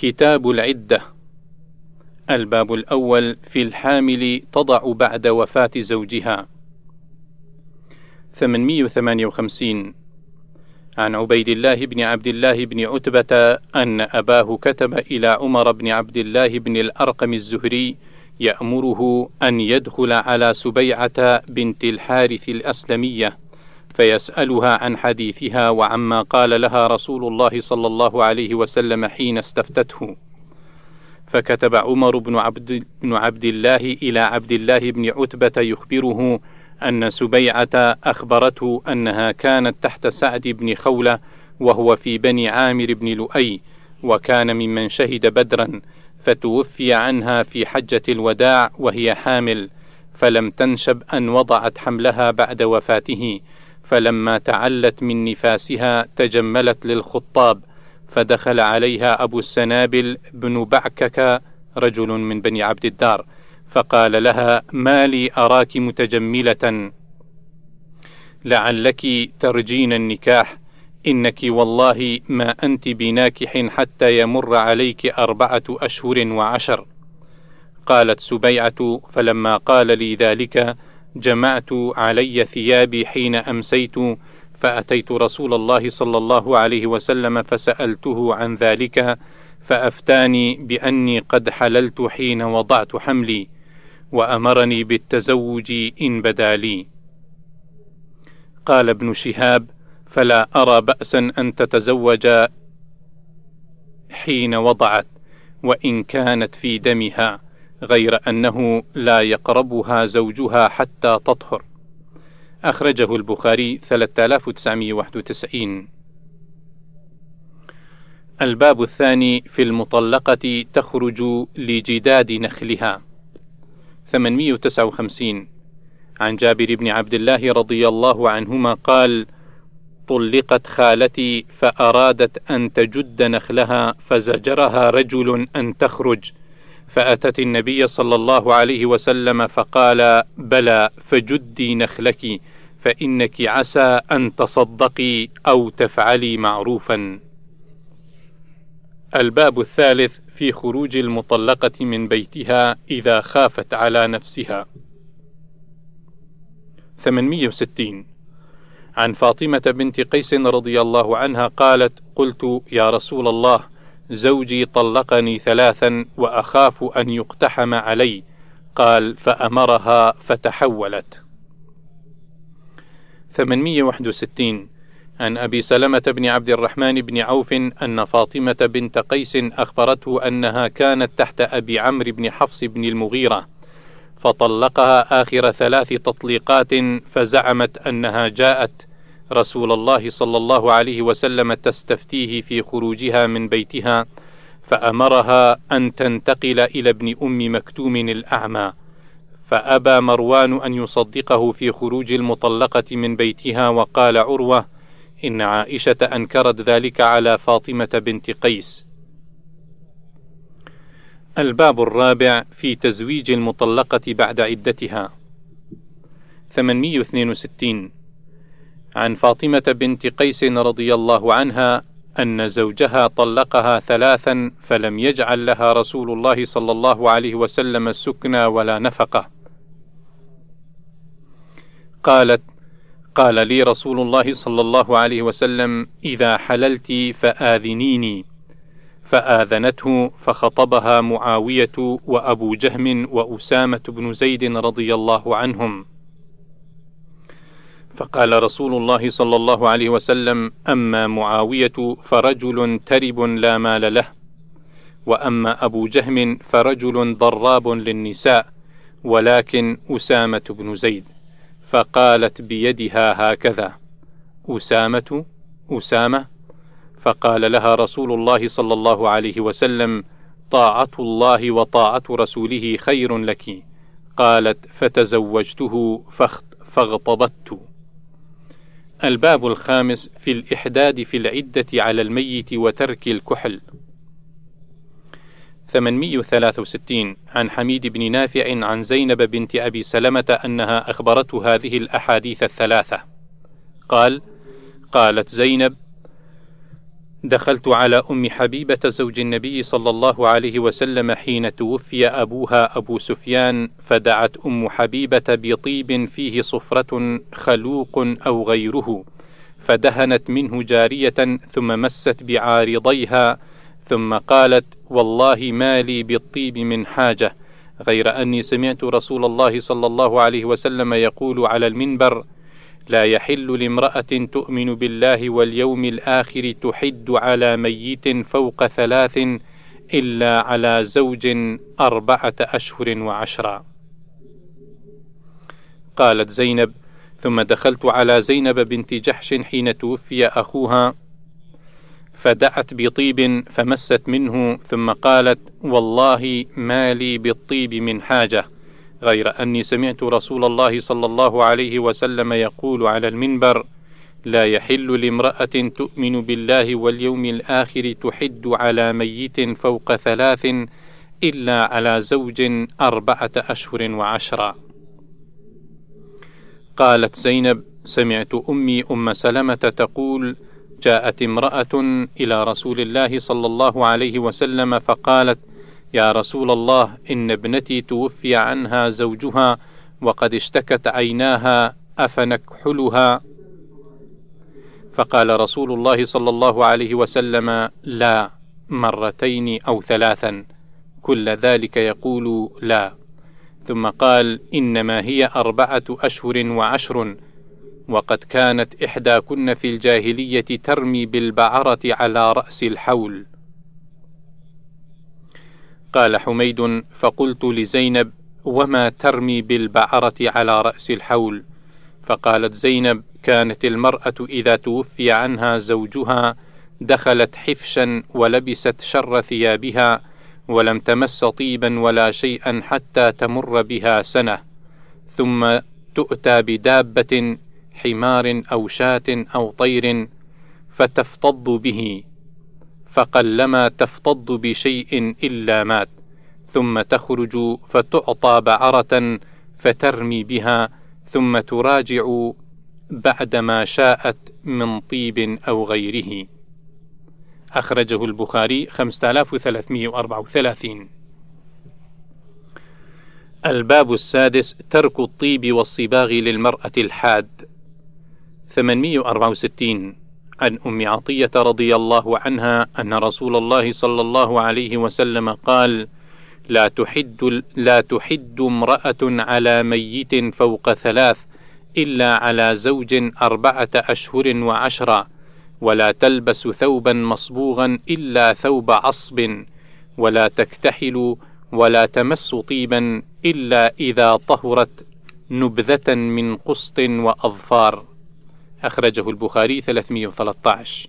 كتاب العدة. الباب الأول في الحامل تضع بعد وفاة زوجها. 858 عن عبيد الله بن عبد الله بن عتبة أن أباه كتب إلى عمر بن عبد الله بن الأرقم الزهري يأمره أن يدخل على سبيعة بنت الحارث الأسلمية. فيسألها عن حديثها وعما قال لها رسول الله صلى الله عليه وسلم حين استفتته. فكتب عمر بن عبد, بن عبد الله إلى عبد الله بن عتبة يخبره أن سبيعة أخبرته أنها كانت تحت سعد بن خولة وهو في بني عامر بن لؤي وكان ممن شهد بدرا فتوفي عنها في حجة الوداع وهي حامل فلم تنشب أن وضعت حملها بعد وفاته. فلما تعلت من نفاسها تجملت للخطاب فدخل عليها أبو السنابل بن بعكك رجل من بني عبد الدار فقال لها ما لي أراك متجملة. لعلك ترجين النكاح إنك والله ما أنت بناكح حتى يمر عليك أربعة أشهر وعشر. قالت سبيعة فلما قال لي ذلك جمعت علي ثيابي حين أمسيت فأتيت رسول الله صلى الله عليه وسلم فسألته عن ذلك فأفتاني بأني قد حللت حين وضعت حملي وأمرني بالتزوج إن بدا لي. قال ابن شهاب فلا أرى بأسا أن تتزوج حين وضعت وإن كانت في دمها. غير أنه لا يقربها زوجها حتى تطهر. أخرجه البخاري 3991 الباب الثاني في المطلقة تخرج لجداد نخلها. 859 عن جابر بن عبد الله رضي الله عنهما قال طلقت خالتي فأرادت أن تجد نخلها فزجرها رجل أن تخرج فأتت النبي صلى الله عليه وسلم فقال بلى فجدي نخلك فإنك عسى أن تصدقي أو تفعلي معروفا. الباب الثالث في خروج المطلقة من بيتها إذا خافت على نفسها. 860 عن فاطمة بنت قيس رضي الله عنها قالت قلت يا رسول الله زوجي طلقني ثلاثا وأخاف أن يقتحم علي. قال فأمرها فتحولت. 861 عن أبي سلمة بن عبد الرحمن بن عوف أن فاطمة بنت قيس أخبرته أنها كانت تحت أبي عمرو بن حفص بن المغيرة فطلقها آخر ثلاث تطليقات فزعمت أنها جاءت رسول الله صلى الله عليه وسلم تستفتيه في خروجها من بيتها فأمرها أن تنتقل إلى ابن أم مكتوم الأعمى. فأبى مروان أن يصدقه في خروج المطلقة من بيتها وقال عروة إن عائشة أنكرت ذلك على فاطمة بنت قيس. الباب الرابع في تزويج المطلقة بعد عدتها. 862 عن فاطمة بنت قيس رضي الله عنها أن زوجها طلقها ثلاثا فلم يجعل لها رسول الله صلى الله عليه وسلم سكنى ولا نفقة. قالت: قال لي رسول الله صلى الله عليه وسلم: إذا حللت فآذنيني. فآذنته فخطبها معاوية وأبو جهم وأسامة بن زيد رضي الله عنهم. فقال رسول الله صلى الله عليه وسلم أما معاوية فرجل ترب لا مال له وأما أبو جهم فرجل ضراب للنساء ولكن أسامة بن زيد فقالت بيدها هكذا أسامة أسامة فقال لها رسول الله صلى الله عليه وسلم طاعة الله وطاعة رسوله خير لك قالت فتزوجته فاغتبطت. الباب الخامس في الإحداد في العدة على الميت وترك الكحل. 863 عن حميد بن نافع عن زينب بنت أبي سلمة أنها أخبرته هذه الأحاديث الثلاثة. قال قالت زينب دخلت على أم حبيبة زوج النبي صلى الله عليه وسلم حين توفي أبوها أبو سفيان فدعت أم حبيبة بطيب فيه صفرة خلوق أو غيره فدهنت منه جارية ثم مست بعارضيها ثم قالت والله ما لي بالطيب من حاجة. غير أني سمعت رسول الله صلى الله عليه وسلم يقول على المنبر لا يحل لامرأة تؤمن بالله واليوم الآخر تحد على ميت فوق ثلاث إلا على زوج أربعة أشهر وعشرا. قالت زينب: ثم دخلت على زينب بنت جحش حين توفي أخوها فدعت بطيب فمست منه ثم قالت: والله ما لي بالطيب من حاجة. غير أني سمعت رسول الله صلى الله عليه وسلم يقول على المنبر: لا يحل لامرأة تؤمن بالله واليوم الآخر تحد على ميت فوق ثلاث إلا على زوج أربعة أشهر وعشرا. قالت زينب: سمعت أمي أم سلمة تقول: جاءت امرأة إلى رسول الله صلى الله عليه وسلم فقالت: يا رسول الله إن ابنتي توفي عنها زوجها وقد اشتكت عيناها أفنكحلها. فقال رسول الله صلى الله عليه وسلم لا مرتين أو ثلاثا. كل ذلك يقول لا. ثم قال إنما هي أربعة أشهر وعشر. وقد كانت إحداكن في الجاهلية ترمي بالبعرة على رأس الحول. قال حميد فقلت لزينب وما ترمي بالبعرة على رأس الحول؟ فقالت زينب كانت المرأة إذا توفي عنها زوجها دخلت حفشا ولبست شر ثيابها ولم تمس طيبا ولا شيئا حتى تمر بها سنة ثم تؤتى بدابة حمار أو شاة أو طير فتفتض به. فقلما تفتض بشيء إلا مات ثم تخرج فتعطى بعرة فترمي بها ثم تراجع بعدما شاءت من طيب أو غيره. أخرجه البخاري 5334 الباب السادس ترك الطيب والصباغ للمرأة الحاد. 864 عن أم عطية رضي الله عنها أن رسول الله صلى الله عليه وسلم قال: لا تحد لا تحد امرأة على ميت فوق ثلاث إلا على زوج أربعة أشهر وعشرا، ولا تلبس ثوبا مصبوغا إلا ثوب عصب، ولا تكتحل ولا تمس طيبا إلا إذا طهرت نبذة من قسط وأظفار. أخرجه البخاري 313